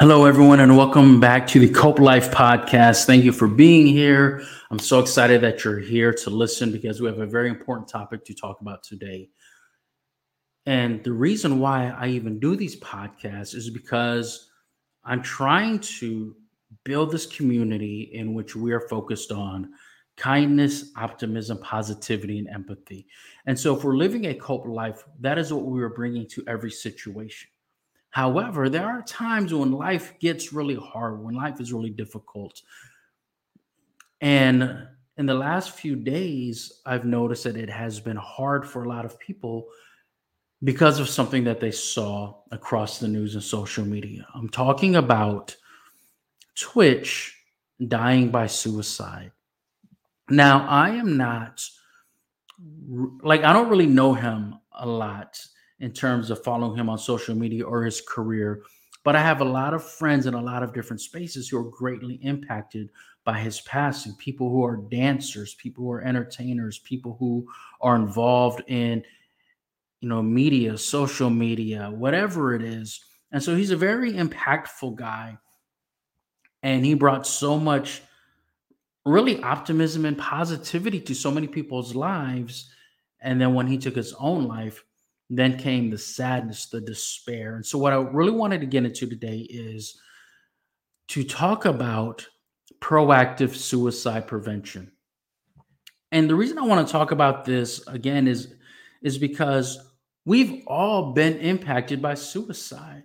Hello, everyone, and welcome back to the Cope Life Podcast. Thank you for being here. I'm so excited that you're here to listen because we have a very important topic to talk about today. And the reason why I even do these podcasts is because I'm trying to build this community in which we are focused on kindness, optimism, positivity, and empathy. And so, if we're living a Cope life, that is what we are bringing to every situation. However, there are times when life gets really hard, when life is really difficult. And in the last few days, I've noticed that it has been hard for a lot of people because of something that they saw across the news and social media. I'm talking about Twitch dying by suicide. Now, I am not like, I don't really know him a lot in terms of following him on social media or his career. But I have a lot of friends in a lot of different spaces who are greatly impacted by his passing. People who are dancers, people who are entertainers, people who are involved in, you know, media, social media, whatever it is. And so he's a very impactful guy. And he brought so much really optimism and positivity to so many people's lives. And then when he took his own life, then came the sadness, the despair. And so, what I really wanted to get into today is to talk about proactive suicide prevention. And the reason I want to talk about this again is, is because we've all been impacted by suicide.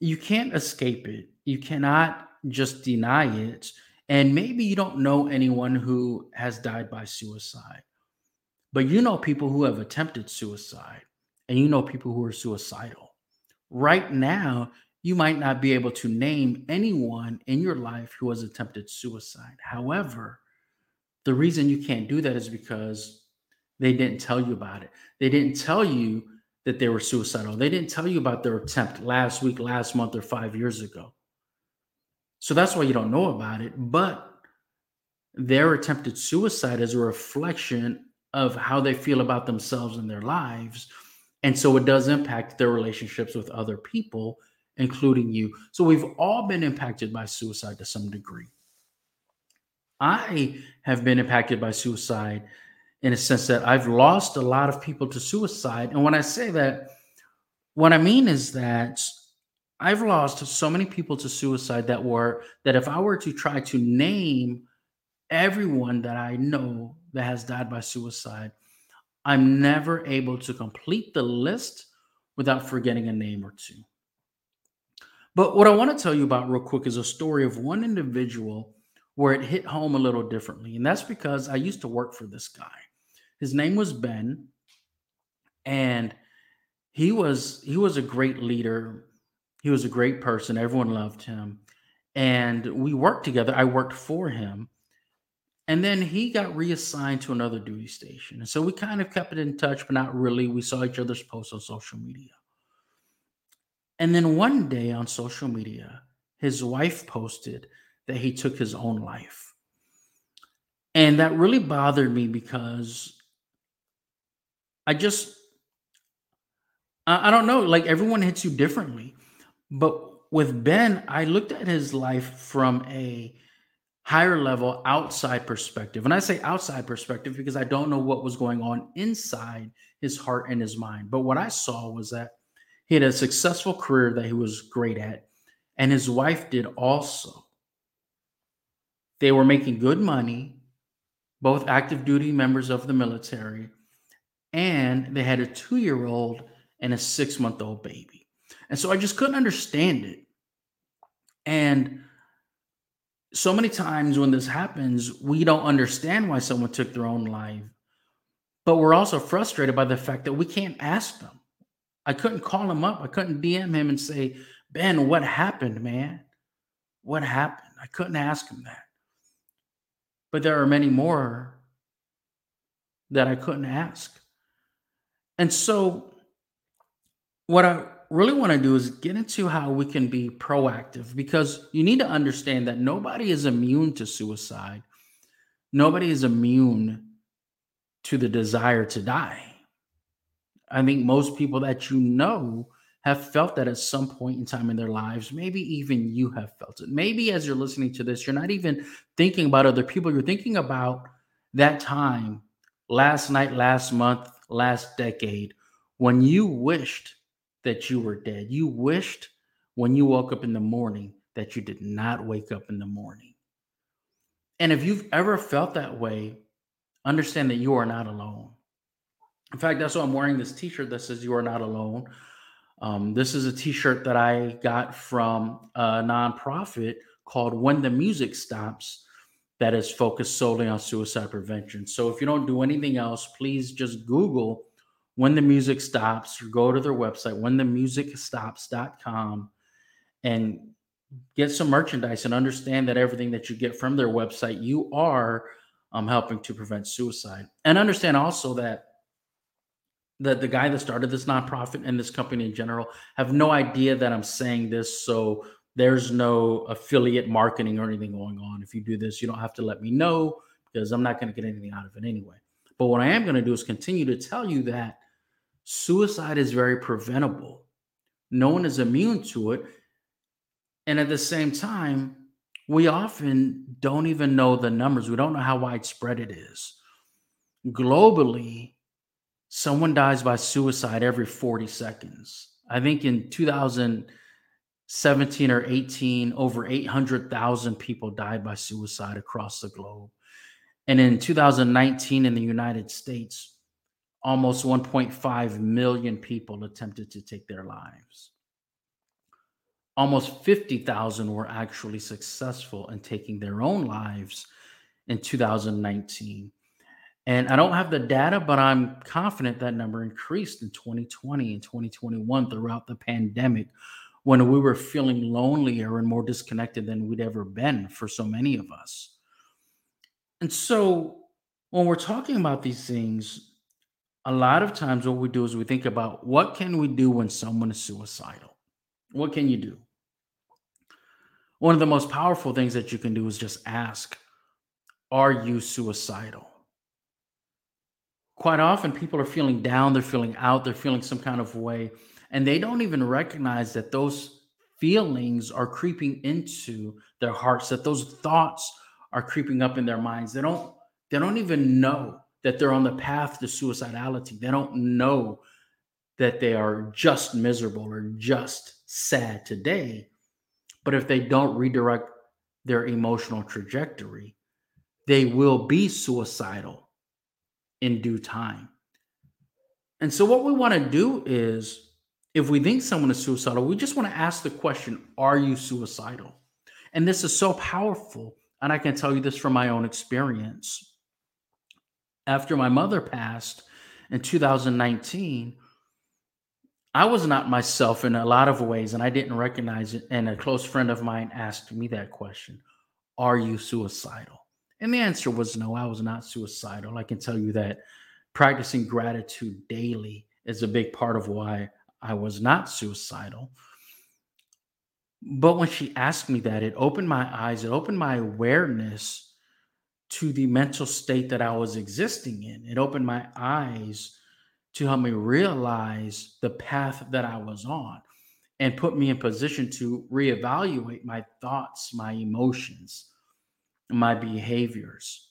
You can't escape it, you cannot just deny it. And maybe you don't know anyone who has died by suicide. But you know people who have attempted suicide and you know people who are suicidal. Right now, you might not be able to name anyone in your life who has attempted suicide. However, the reason you can't do that is because they didn't tell you about it. They didn't tell you that they were suicidal. They didn't tell you about their attempt last week, last month, or five years ago. So that's why you don't know about it. But their attempted suicide is a reflection of how they feel about themselves and their lives. And so it does impact their relationships with other people, including you. So we've all been impacted by suicide to some degree. I have been impacted by suicide in a sense that I've lost a lot of people to suicide. And when I say that, what I mean is that I've lost so many people to suicide that were that if I were to try to name everyone that I know that has died by suicide, I'm never able to complete the list without forgetting a name or two. But what I want to tell you about real quick is a story of one individual where it hit home a little differently. And that's because I used to work for this guy. His name was Ben and he was he was a great leader. He was a great person. Everyone loved him. And we worked together. I worked for him and then he got reassigned to another duty station. And so we kind of kept it in touch, but not really. We saw each other's posts on social media. And then one day on social media, his wife posted that he took his own life. And that really bothered me because I just, I, don't know, like everyone hits you differently. But with Ben, I looked at his life from a higher level outside perspective. And I say outside perspective because I don't know what was going on inside his heart and his mind. But what I saw was that he had a successful career that he was great at, and his wife did also. They were making good money, both active duty members of the military, and they had a two year old and a six month old baby. And so I just couldn't understand it. And so many times when this happens, we don't understand why someone took their own life, but we're also frustrated by the fact that we can't ask them. I couldn't call him up. I couldn't DM him and say, Ben, what happened, man? What happened? I couldn't ask him that. But there are many more that I couldn't ask. And so, what I really want to do is get into how we can be proactive because you need to understand that nobody is immune to suicide. Nobody is immune to the desire to die. I think most people that you know have felt that at some point in time in their lives. Maybe even you have felt it. Maybe as you're listening to this, you're not even thinking about other people. You're thinking about that time last night, last month, last decade when you wished that you were dead. You wished when you woke up in the morning that you did not wake up in the morning. And if you've ever felt that way, understand that you are not alone. In fact, that's why I'm wearing this t shirt that says You Are Not Alone. Um, this is a t shirt that I got from a nonprofit called When the Music Stops that is focused solely on suicide prevention. So if you don't do anything else, please just Google When the Music Stops or go to their website, when whenthemusicstops.com, and get some merchandise and understand that everything that you get from their website, you are um, helping to prevent suicide. And understand also that the, the guy that started this nonprofit and this company in general have no idea that I'm saying this. So there's no affiliate marketing or anything going on. If you do this, you don't have to let me know because I'm not going to get anything out of it anyway. But what I am going to do is continue to tell you that suicide is very preventable. No one is immune to it. And at the same time, we often don't even know the numbers. We don't know how widespread it is. Globally, someone dies by suicide every 40 seconds. I think in 2017 or 18, over 800,000 people died by suicide across the globe. And in 2019, in the United States, almost 1.5 million people attempted to take their lives. Almost 50,000 were actually successful in taking their own lives in 2019. And I don't have the data, but I'm confident that number increased in 2020 and 2021 throughout the pandemic when we were feeling lonelier and more disconnected than we'd ever been for so many of us. And so when we're talking about these things, a lot of times what we do is we think about what can we do when someone is suicidal? What can you do? One of the most powerful things that you can do is just ask, are you suicidal? Quite often people are feeling down, they're feeling out, they're feeling some kind of way and they don't even recognize that those feelings are creeping into their hearts that those thoughts are creeping up in their minds they don't they don't even know that they're on the path to suicidality they don't know that they are just miserable or just sad today but if they don't redirect their emotional trajectory they will be suicidal in due time and so what we want to do is if we think someone is suicidal, we just want to ask the question, are you suicidal? And this is so powerful. And I can tell you this from my own experience. After my mother passed in 2019, I was not myself in a lot of ways and I didn't recognize it. And a close friend of mine asked me that question Are you suicidal? And the answer was no, I was not suicidal. I can tell you that practicing gratitude daily is a big part of why I was not suicidal. But when she asked me that, it opened my eyes, it opened my awareness to the mental state that I was existing in. It opened my eyes to help me realize the path that I was on and put me in position to reevaluate my thoughts, my emotions, my behaviors.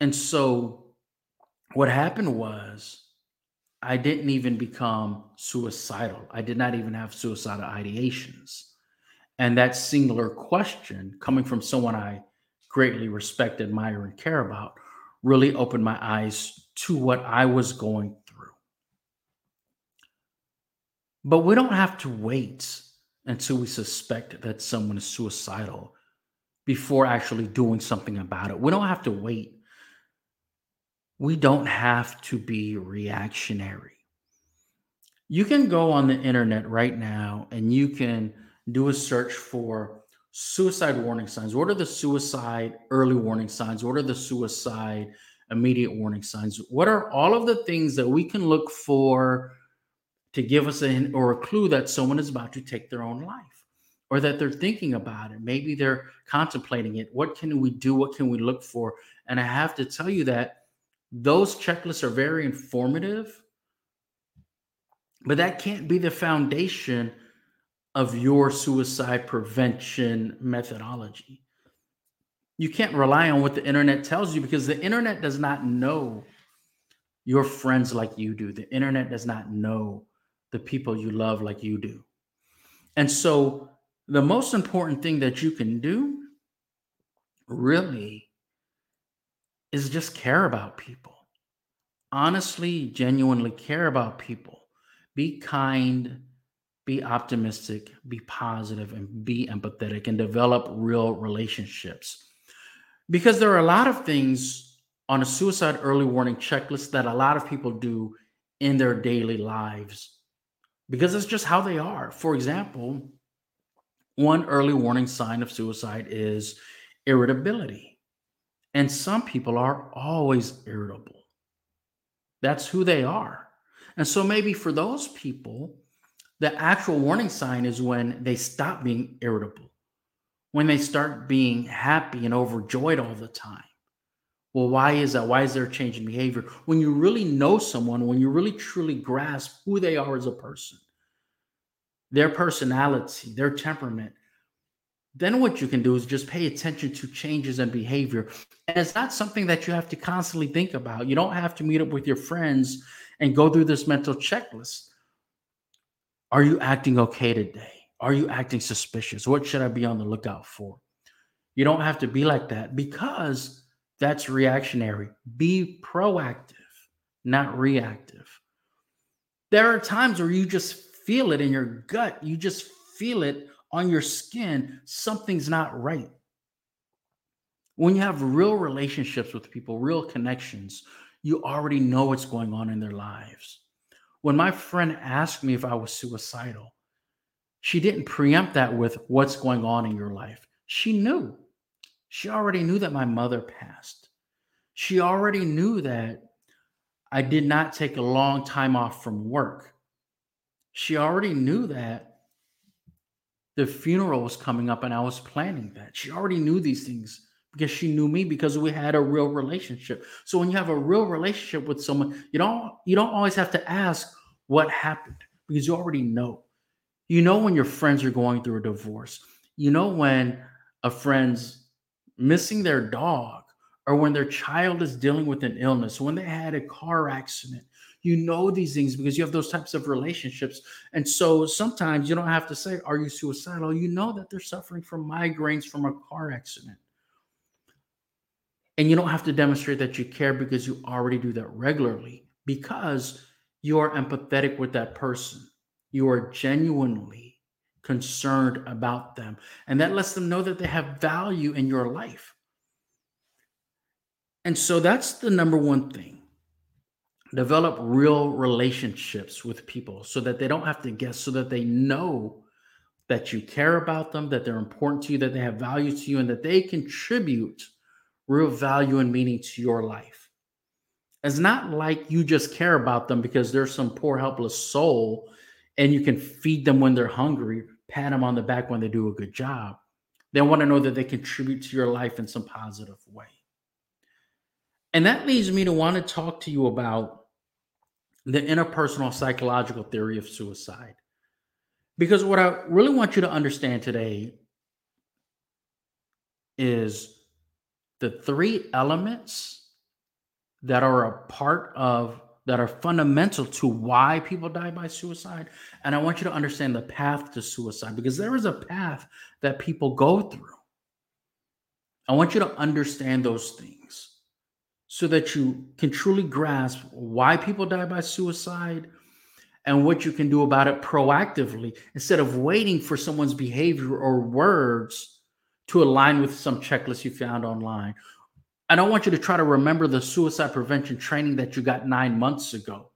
And so what happened was I didn't even become suicidal. I did not even have suicidal ideations. And that singular question coming from someone I greatly respect, admire, and care about really opened my eyes to what I was going through. But we don't have to wait until we suspect that someone is suicidal before actually doing something about it. We don't have to wait we don't have to be reactionary. You can go on the internet right now and you can do a search for suicide warning signs. What are the suicide early warning signs? What are the suicide immediate warning signs? What are all of the things that we can look for to give us a hint or a clue that someone is about to take their own life or that they're thinking about it? Maybe they're contemplating it. What can we do? What can we look for? And I have to tell you that those checklists are very informative, But that can't be the foundation of your suicide prevention methodology. You can't rely on what the internet tells you because the internet does not know your friends like you do. The internet does not know the people you love like you do. And so, the most important thing that you can do really is just care about people. Honestly, genuinely care about people. Be kind, be optimistic, be positive, and be empathetic and develop real relationships. Because there are a lot of things on a suicide early warning checklist that a lot of people do in their daily lives because it's just how they are. For example, one early warning sign of suicide is irritability. And some people are always irritable. That's who they are. And so maybe for those people, the actual warning sign is when they stop being irritable, when they start being happy and overjoyed all the time. Well, why is that? Why is there a change in behavior? When you really know someone, when you really truly grasp who they are as a person, their personality, their temperament, then what you can do is just pay attention to changes in behavior. And it's not something that you have to constantly think about. You don't have to meet up with your friends and go through this mental checklist. Are you acting okay today? Are you acting suspicious? What should I be on the lookout for? You don't have to be like that because that's reactionary. Be proactive, not reactive. There are times where you just feel it in your gut. You just feel it on your skin. Something's not right. When you have real relationships with people, real connections, you already know what's going on in their lives. When my friend asked me if I was suicidal, she didn't preempt that with what's going on in your life. She knew. She already knew that my mother passed. She already knew that I did not take a long time off from work. She already knew that the funeral was coming up and I was planning that. She already knew these things because she knew me because we had a real relationship. So when you have a real relationship with someone, you don't you don't always have to ask what happened because you already know. You know when your friends are going through a divorce. You know when a friend's missing their dog or when their child is dealing with an illness, when they had a car accident. You know these things because you have those types of relationships. And so sometimes you don't have to say, Are you suicidal? You know that they're suffering from migraines from a car accident. And you don't have to demonstrate that you care because you already do that regularly because you are empathetic with that person. You are genuinely concerned about them. And that lets them know that they have value in your life. And so that's the number one thing. Develop real relationships with people so that they don't have to guess, so that they know that you care about them, that they're important to you, that they have value to you, and that they contribute real value and meaning to your life. It's not like you just care about them because they're some poor, helpless soul and you can feed them when they're hungry, pat them on the back when they do a good job. They want to know that they contribute to your life in some positive way. And that leads me to want to talk to you about the interpersonal psychological theory of suicide. Because what I really want you to understand today is the three elements that are a part of that are fundamental to why people die by suicide. And i want you to understand the path to suicide because there is a path that people go through. I want you to understand those things so that you can truly grasp why people die by suicide and what you can do about it proactively instead of waiting for someone's behavior or words to align with some checklist you found online. I don't want you to try to remember the suicide prevention training that you got nine months ago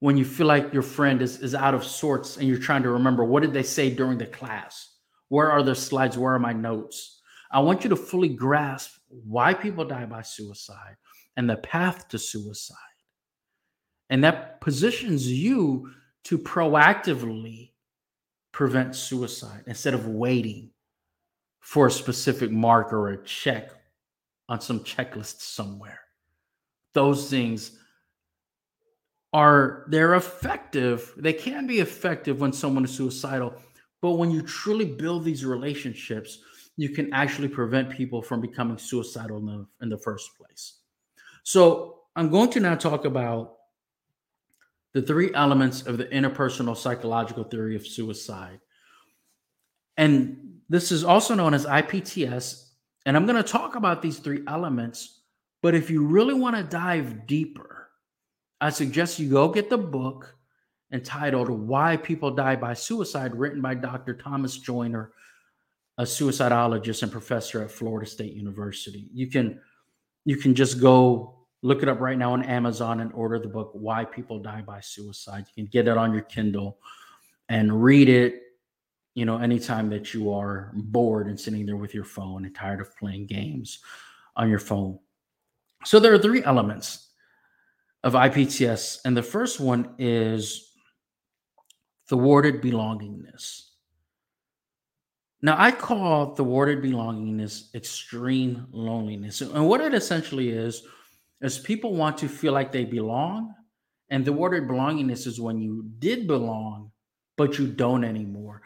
when you feel like your friend is, is out of sorts and you're trying to remember what did they say during the class? Where are the slides? Where are my notes? I want you to fully grasp why people die by suicide and the path to suicide. And that positions you to proactively prevent suicide instead of waiting for a specific mark or a check on some checklist somewhere. Those things are they're effective. They can be effective when someone is suicidal, but when you truly build these relationships, you can actually prevent people from becoming suicidal in the, in the first place. So I'm going to now talk about the three elements of the interpersonal psychological theory of suicide. And this is also known as IPTS. And I'm going to talk about these three elements. But if you really want to dive deeper, I suggest you go get the book entitled Why People Die by Suicide, written by Dr. Thomas Joiner, a suicidologist and professor at Florida State University. You can you can just go look it up right now on Amazon and order the book Why People Die by Suicide. You can get it on your Kindle and read it, you know, anytime that you are bored and sitting there with your phone and tired of playing games on your phone. So there are three elements of IPTS, and the first one is thwarted belongingness. Now, I call thwarted belongingness extreme loneliness. And what it essentially is, is people want to feel like they belong. And the thwarted belongingness is when you did belong, but you don't anymore.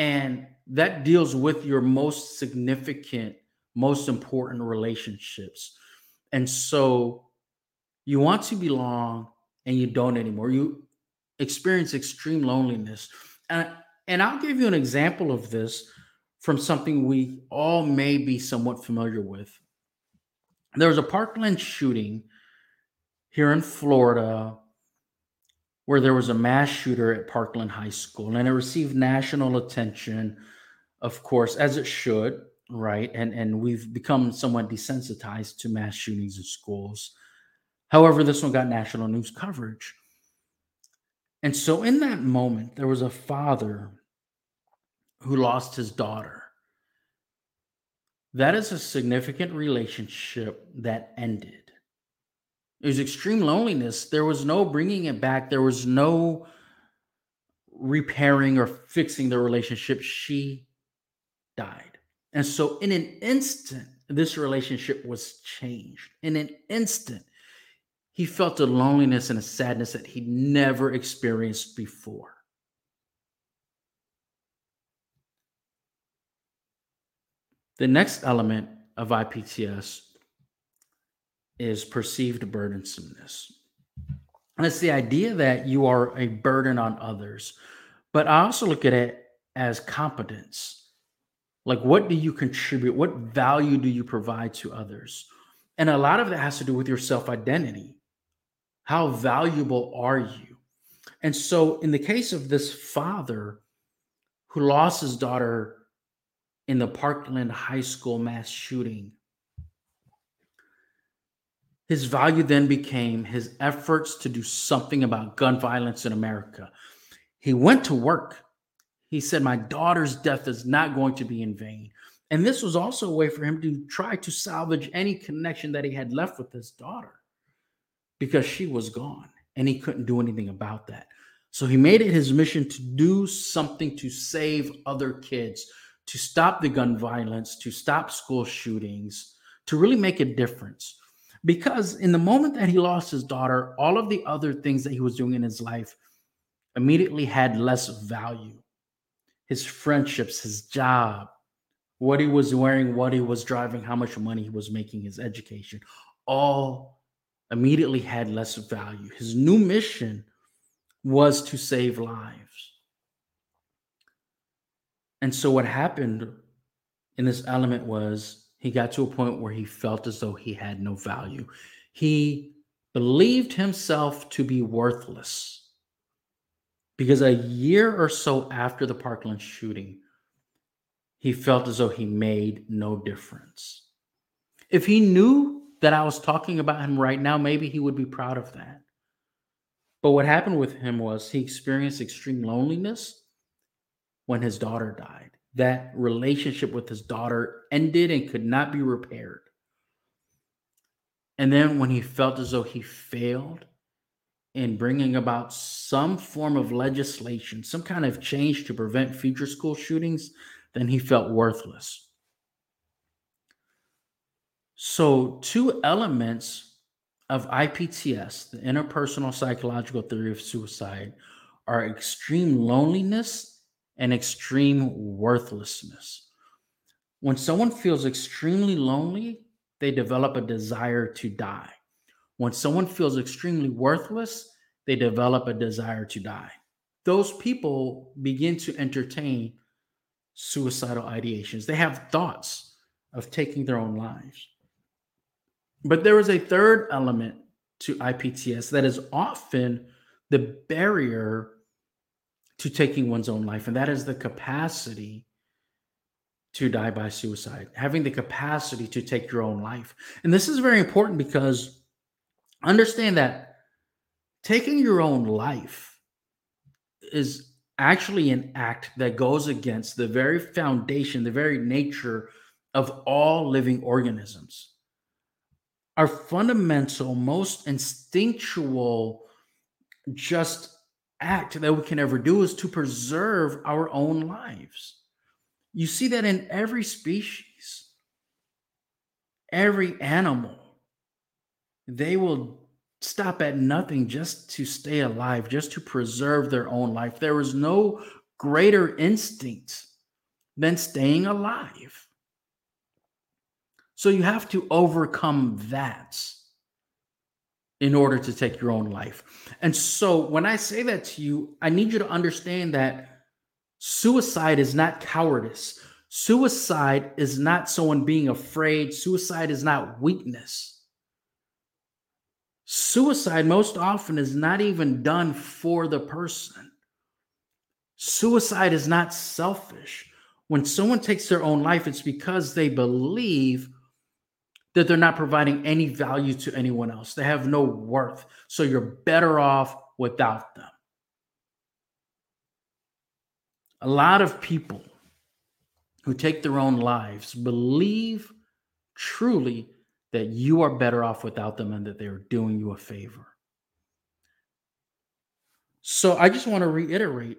And that deals with your most significant, most important relationships. And so you want to belong and you don't anymore. You experience extreme loneliness. And, and I'll give you an example of this from something we all may be somewhat familiar with. There was a Parkland shooting here in Florida where there was a mass shooter at Parkland High School and it received national attention, of course, as it should, right? And and we've become somewhat desensitized to mass shootings in schools. However, this one got national news coverage. And so in that moment, there was a father who lost his daughter. That is a significant relationship that ended. It was extreme loneliness. There was no bringing it back. There was no repairing or fixing the relationship. She died. And so, in an instant, this relationship was changed. In an instant, he felt a loneliness and a sadness that he'd never experienced before. The next element of IPTS is perceived burdensomeness. And it's the idea that you are a burden on others. But I also look at it as competence. Like, what do you contribute? What value do you provide to others? And a lot of that has to do with your self identity. How valuable are you? And so, in the case of this father who lost his daughter in the Parkland High School mass shooting. His value then became his efforts to do something about gun violence in America. He went to work. He said, My daughter's death is not going to be in vain. And this was also a way for him to try to salvage any connection that he had left with his daughter because she was gone and he couldn't do anything about that. So he made it his mission to do something to save other kids, to stop the gun violence, to stop school shootings, to really make a difference. Because in the moment that he lost his daughter, all of the other things that he was doing in his life immediately had less value. His friendships, his job, what he was wearing, what he was driving, how much money he was making, his education, all immediately had less value. His new mission was to save lives. And so what happened in this element was he got to a point where he felt as though he had no value. He believed himself to be worthless because a year or so after the Parkland shooting, he felt as though he made no difference. If he knew that I was talking about him right now, maybe he would be proud of that. But what happened with him was he experienced extreme loneliness when his daughter died. That relationship with his daughter ended and could not be repaired. And then when he felt as though he failed in bringing about some form of legislation, some kind of change to prevent future school shootings, then he felt worthless. So, two elements of IPTS, the interpersonal psychological theory of suicide, are extreme loneliness and extreme worthlessness. When someone feels extremely lonely, they develop a desire to die. When someone feels extremely worthless, they develop a desire to die. Those people begin to entertain suicidal ideations. They have thoughts of taking their own lives. But there is a third element to IPTS that is often the barrier to taking one's own life, and that is the capacity to die by suicide, having the capacity to take your own life. And this is very important because understand that taking your own life is actually an act that goes against the very foundation, the very nature of all living organisms. Our fundamental, most instinctual, just act that we can ever do is to preserve our own lives. You see that in every species, every animal. They will stop at nothing just to stay alive, just to preserve their own life. There is no greater instinct than staying alive. So you have to overcome that in order to take your own life. And so when I say that to you, I need you to understand that suicide is not cowardice. Suicide is not someone being afraid. Suicide is not weakness. Suicide, most often, is not even done for the person. Suicide is not selfish. When someone takes their own life, it's because they believe that they're not providing any value to anyone else. They have no worth. So you're better off without them. A lot of people who take their own lives believe truly that you are better off without them and that they're doing you a favor. So I just want to reiterate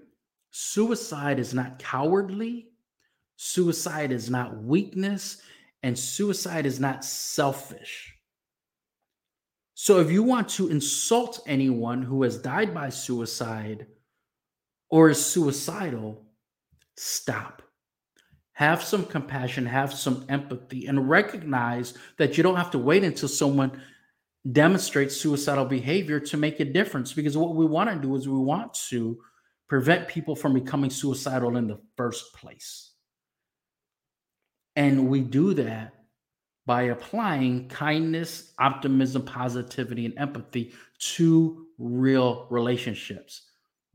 suicide is not cowardly, suicide is not weakness, and suicide is not selfish. So if you want to insult anyone who has died by suicide or is suicidal, stop. Have some compassion, have some empathy, and recognize that you don't have to wait until someone demonstrates suicidal behavior to make a difference. Because what we want to do is we want to prevent people from becoming suicidal in the first place. And we do that by applying kindness, optimism, positivity, and empathy to real relationships.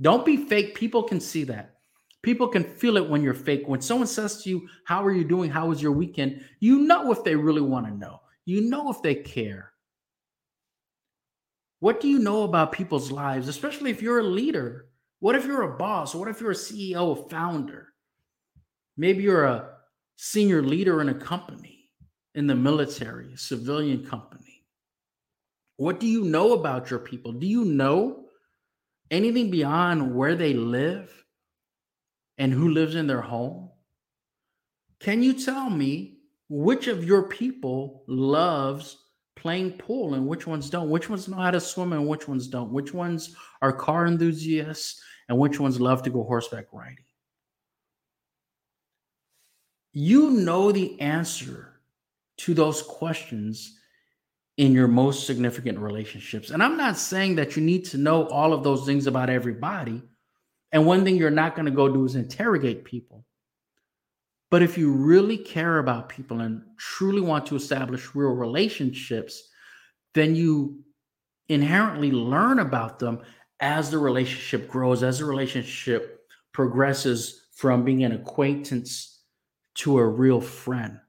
Don't be fake. People can see that. People can feel it when you're fake. When someone says to you, How are you doing? How was your weekend? You know if they really want to know. You know if they care. What do you know about people's lives, especially if you're a leader? What if you're a boss? What if you're a CEO, a founder? Maybe you're a senior leader in a company, in the military, a civilian company? What do you know about your people? Do you know anything beyond where they live and who lives in their home? Can you tell me which of your people loves playing pool and which ones don't? Which ones know how to swim and which ones don't? Which ones are car enthusiasts and which ones love to go horseback riding? You know the answer to those questions in your most significant relationships. And I'm not saying that you need to know all of those things about everybody. And one thing you're not going to go do is interrogate people. But if you really care about people and truly want to establish real relationships, then you inherently learn about them as the relationship grows, as the relationship progresses from being an acquaintance to a real friend.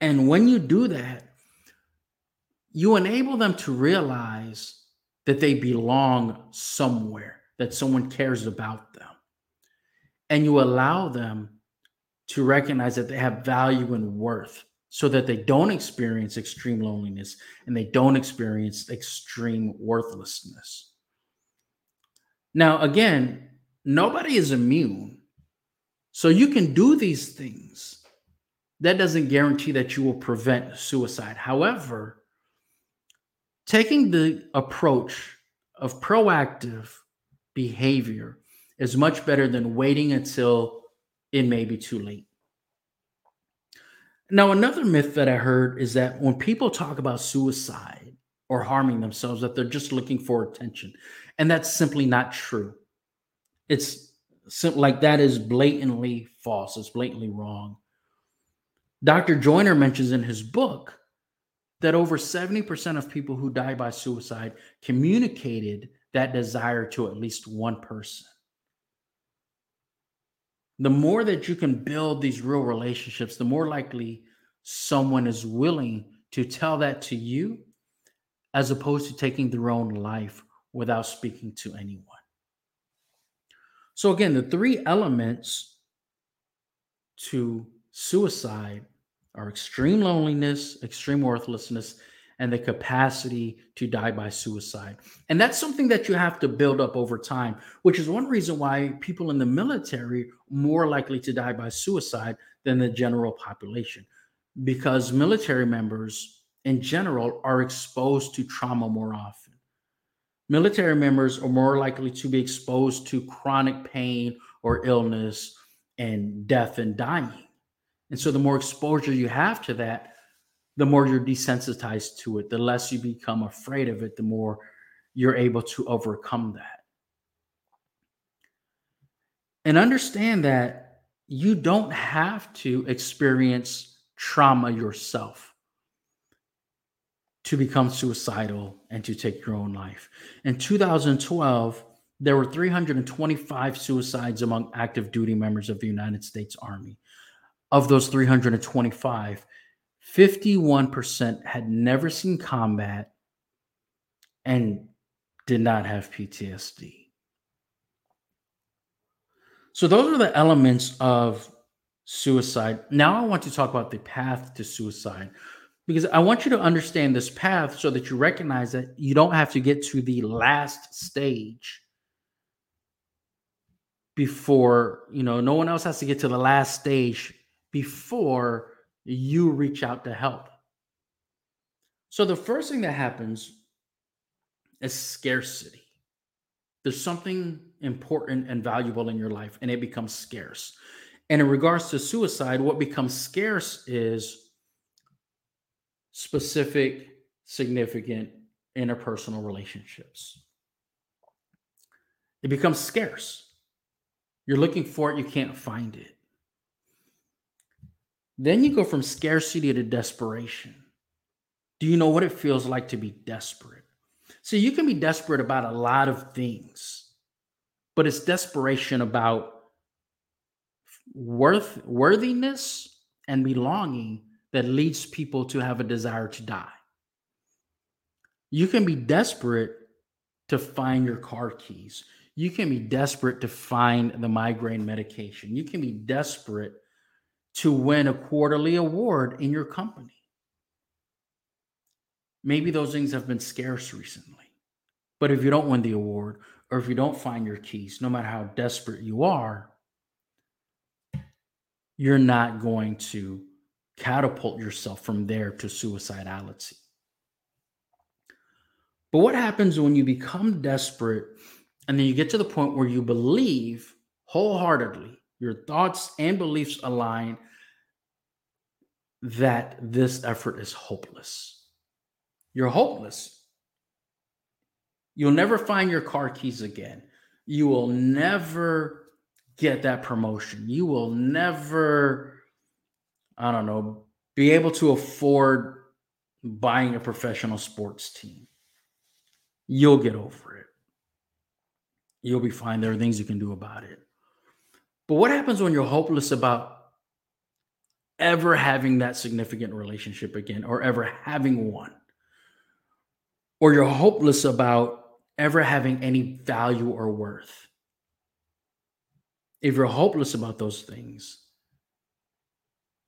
And when you do that, you enable them to realize that they belong somewhere, that someone cares about them. And you allow them to recognize that they have value and worth so that they don't experience extreme loneliness and they don't experience extreme worthlessness. Now, again, nobody is immune so you can do these things. That doesn't guarantee that you will prevent suicide. However, taking the approach of proactive behavior is much better than waiting until it may be too late. Now, another myth that I heard is that when people talk about suicide or harming themselves, that they're just looking for attention. And that's simply not true. It's like that is blatantly false. It's blatantly wrong. Dr. Joiner mentions in his book that over 70% of people who die by suicide communicated that desire to at least one person. The more that you can build these real relationships, the more likely someone is willing to tell that to you as opposed to taking their own life without speaking to anyone. So, again, the three elements to suicide are extreme loneliness, extreme worthlessness, and the capacity to die by suicide. And that's something that you have to build up over time, which is one reason why people in the military more likely to die by suicide than the general population because military members in general are exposed to trauma more often. Military members are more likely to be exposed to chronic pain or illness and death and dying. And so, the more exposure you have to that, the more you're desensitized to it, the less you become afraid of it, the more you're able to overcome that. And understand that you don't have to experience trauma yourself to become suicidal and to take your own life. In 2012, there were 325 suicides among active duty members of the United States Army. Of those 325, 51% had never seen combat and did not have PTSD. So, those are the elements of suicide. Now, I want to talk about the path to suicide because I want you to understand this path so that you recognize that you don't have to get to the last stage before, you know, no one else has to get to the last stage before you reach out to help. So, the first thing that happens is scarcity. There's something important and valuable in your life, and it becomes scarce. And in regards to suicide, what becomes scarce is specific, significant interpersonal relationships. It becomes scarce. You're looking for it, you can't find it. Then you go from scarcity to desperation. Do you know what it feels like to be desperate? So you can be desperate about a lot of things, but it's desperation about worth worthiness and belonging that leads people to have a desire to die. You can be desperate to find your car keys. You can be desperate to find the migraine medication. You can be desperate to win a quarterly award in your company. Maybe those things have been scarce recently. But if you don't win the award or if you don't find your keys, no matter how desperate you are, you're not going to catapult yourself from there to suicidality. But what happens when you become desperate and then you get to the point where you believe wholeheartedly, your thoughts and beliefs align that this effort is hopeless? You're hopeless. You'll never find your car keys again. You will never get that promotion. You will never, I don't know, be able to afford buying a professional sports team. You'll get over it. You'll be fine. There are things you can do about it. But what happens when you're hopeless about ever having that significant relationship again or ever having one? Or you're hopeless about ever having any value or worth? if you're hopeless about those things,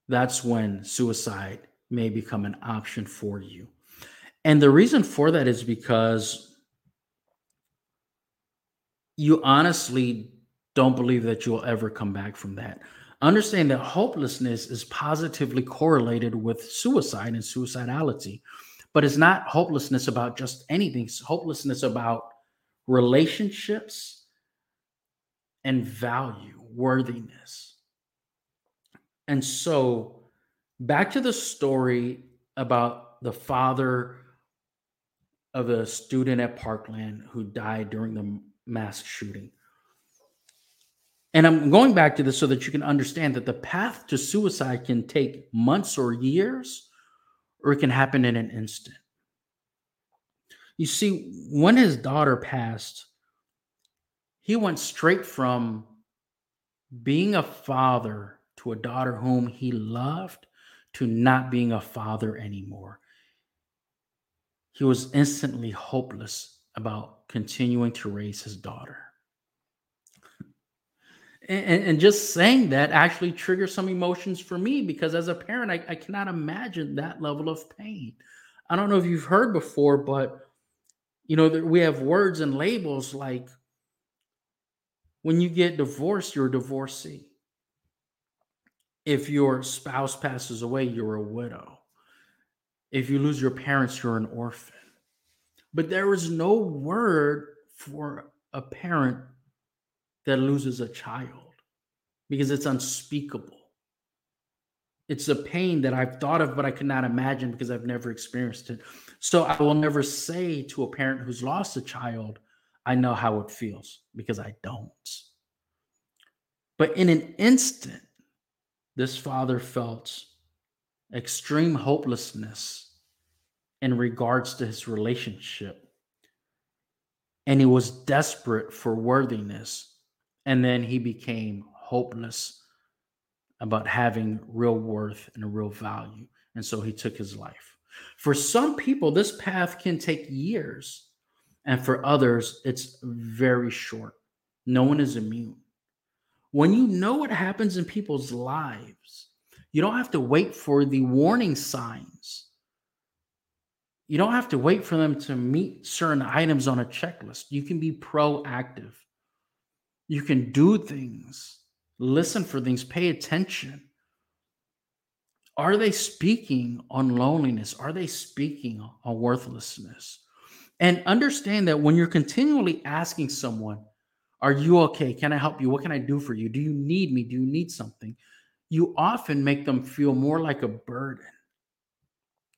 that's when suicide may become an option for you. And the reason for that is because you honestly don't believe that you'll ever come back from that. Understand that hopelessness is positively correlated with suicide and suicidality. But it's not hopelessness about just anything, it's hopelessness about relationships and value, worthiness. And so, back to the story about the father of a student at Parkland who died during the mass shooting. And I'm going back to this so that you can understand that the path to suicide can take months or years, or it can happen in an instant. You see, when his daughter passed, he went straight from being a father a daughter whom he loved to not being a father anymore. He was instantly hopeless about continuing to raise his daughter. And, and, just saying that actually triggers some emotions for me because as a parent, I, I cannot imagine that level of pain. I don't know if you've heard before, but you know, we have words and labels like when you get divorced, you're a divorcee. If your spouse passes away, you're a widow. If you lose your parents, you're an orphan. But there is no word for a parent that loses a child because it's unspeakable. It's a pain that I've thought of, but I could not imagine because I've never experienced it. So I will never say to a parent who's lost a child, I know how it feels because I don't. But in an instant, this father felt extreme hopelessness in regards to his relationship. And he was desperate for worthiness and then he became hopeless about having real worth and a real value. And so he took his life. For some people, this path can take years. And for others, it's very short. No one is immune. When you know what happens in people's lives, you don't have to wait for the warning signs. You don't have to wait for them to meet certain items on a checklist. You can be proactive. You can do things, listen for things, pay attention. Are they speaking on loneliness? Are they speaking on worthlessness? And understand that when you're continually asking someone, Are you okay? Can I help you? What can I do for you? Do you need me? Do you need something? You often make them feel more like a burden.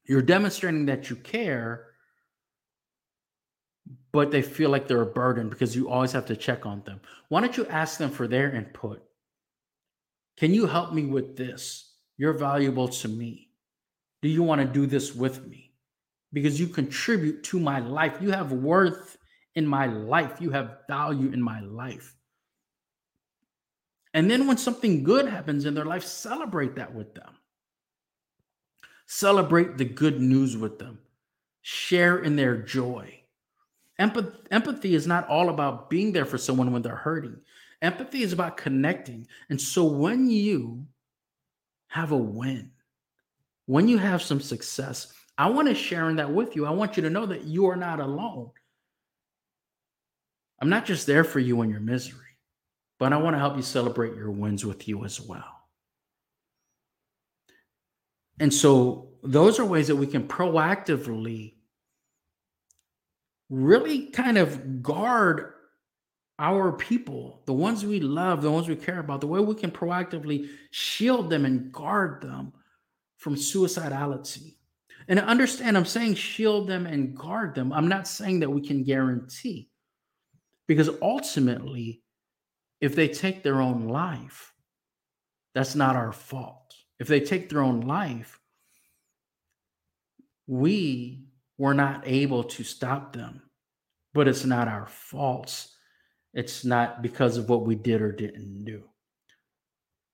You're demonstrating that you care but they feel like they're a burden because you always have to check on them. Why don't you ask them for their input? Can you help me with this? You're valuable to me. Do you want to do this with me? Because you contribute to my life. You have worth in my life. You have value in my life. And then when something good happens in their life, celebrate that with them. Celebrate the good news with them. Share in their joy Empath- empathy is not all about being there for someone when they're hurting. Empathy is about connecting. And so when you have a win, when you have some success, I want to share in that with you. I want you to know that you are not alone. I'm not just there for you in your misery, but I want to help you celebrate your wins with you as well. And so those are ways that we can proactively really kind of guard our people, the ones we love, the ones we care about, the way we can proactively shield them and guard them from suicidality. And understand, I'm saying shield them and guard them. I'm not saying that we can guarantee, because ultimately, if they take their own life, that's not our fault. If they take their own life, we we're not able to stop them. But it's not our faults. It's not because of what we did or didn't do.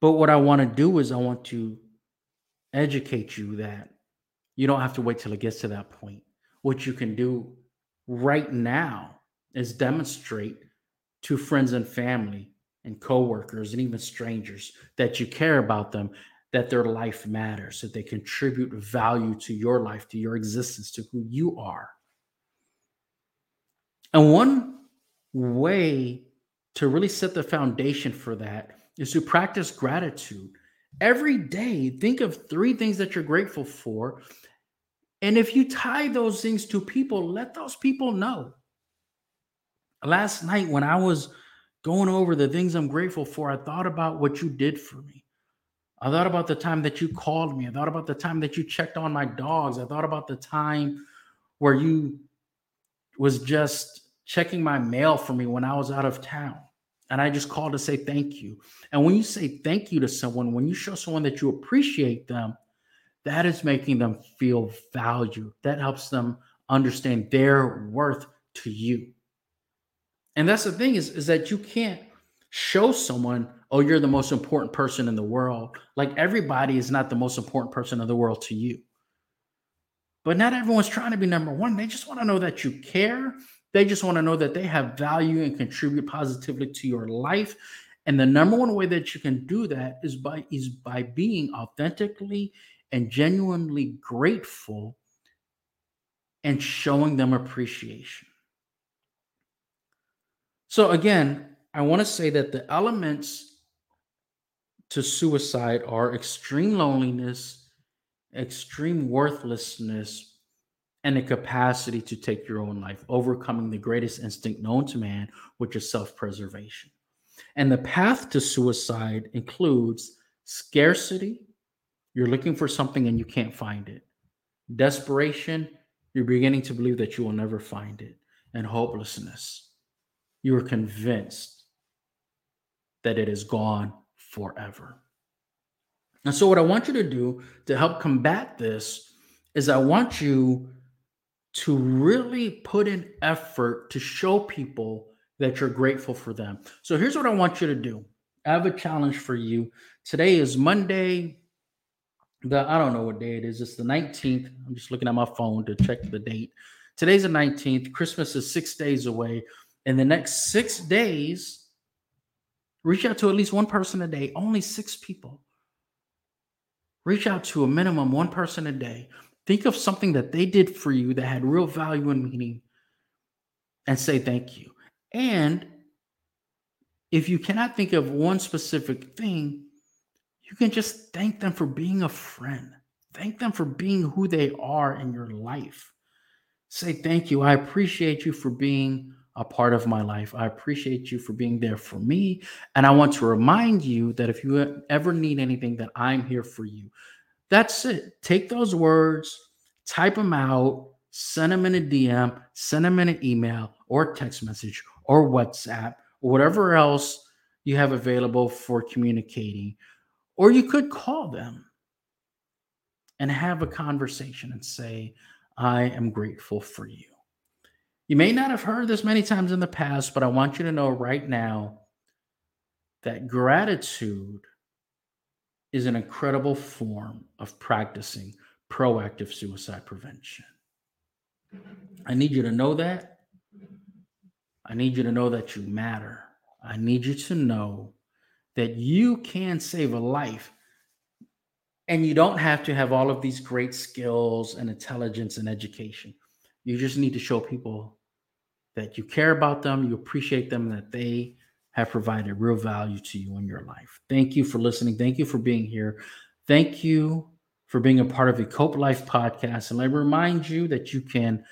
But what I want to do is I want to educate you that you don't have to wait till it gets to that point. What you can do right now is demonstrate to friends and family and coworkers and even strangers that you care about them that their life matters, that they contribute value to your life, to your existence, to who you are. And one way to really set the foundation for that is to practice gratitude. Every day, think of three things that you're grateful for And if you tie those things to people, let those people know. Last night, when I was going over the things I'm grateful for, I thought about what you did for me. I thought about the time that you called me. I thought about the time that you checked on my dogs. I thought about the time where you was just checking my mail for me when I was out of town. And I just called to say thank you. And when you say thank you to someone, when you show someone that you appreciate them, that is making them feel valued. That helps them understand their worth to you. And that's the thing is, is that you can't show someone, oh, you're the most important person in the world. Like everybody is not the most important person in the world to you. But not everyone's trying to be number one. They just want to know that you care. They just want to know that they have value and contribute positively to your life. And the number one way that you can do that is by is by being authentically and genuinely grateful and showing them appreciation. So, again, I want to say that the elements to suicide are extreme loneliness, extreme worthlessness, and the capacity to take your own life, overcoming the greatest instinct known to man, which is self preservation. And the path to suicide includes scarcity, you're looking for something and you can't find it. Desperation, you're beginning to believe that you will never find it. And hopelessness, you are convinced that it is gone forever. And so, what I want you to do to help combat this is I want you to really put in effort to show people that you're grateful for them. So, here's what I want you to do I have a challenge for you. Today is Monday, the I don't know what day it is. It's the 19th. I'm just looking at my phone to check the date. Today's the 19th. Christmas is six days away. In the next six days, reach out to at least one person a day, only six people. Reach out to a minimum one person a day. Think of something that they did for you that had real value and meaning and say thank you. And if you cannot think of one specific thing, you can just thank them for being a friend. Thank them for being who they are in your life. Say, Thank you. I appreciate you for being a part of my life. I appreciate you for being there for me. And I want to remind you that if you ever need anything, that I'm here for you. That's it. Take those words, type them out, send them in a DM, send them in an email or text message or WhatsApp or whatever else you have available for communicating. Or you could call them and have a conversation and say, I am grateful for you. You may not have heard this many times in the past, but I want you to know right now that gratitude is an incredible form of practicing proactive suicide prevention. I need you to know that. I need you to know that you matter. I need you to know that you can save a life and you don't have to have all of these great skills and intelligence and education. You just need to show people that you care about them, you appreciate them, that they have provided real value to you in your life. Thank you for listening. Thank you for being here. Thank you for being a part of the Cope Life podcast. And I remind you that you can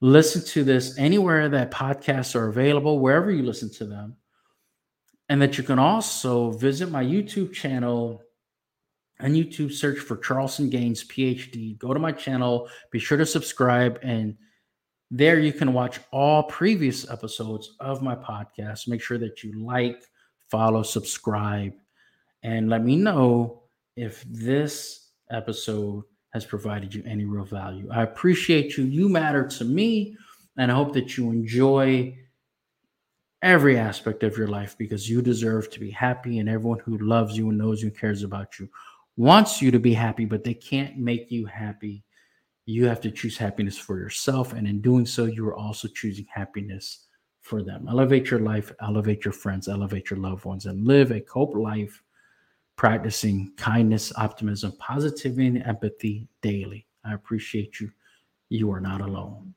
listen to this anywhere that podcasts are available, wherever you listen to them and that you can also visit my YouTube channel on YouTube, search for Charleston Gaines PhD. Go to my channel, be sure to subscribe, and there you can watch all previous episodes of my podcast. Make sure that you like, follow, subscribe, and let me know if this episode has provided you any real value. I appreciate you. You matter to me, and I hope that you enjoy every aspect of your life because you deserve to be happy and everyone who loves you and knows you cares about you wants you to be happy but they can't make you happy. You have to choose happiness for yourself and in doing so you are also choosing happiness for them. Elevate your life elevate your friends elevate your loved ones and live a cope life practicing kindness optimism positivity and empathy daily. I appreciate you. You are not alone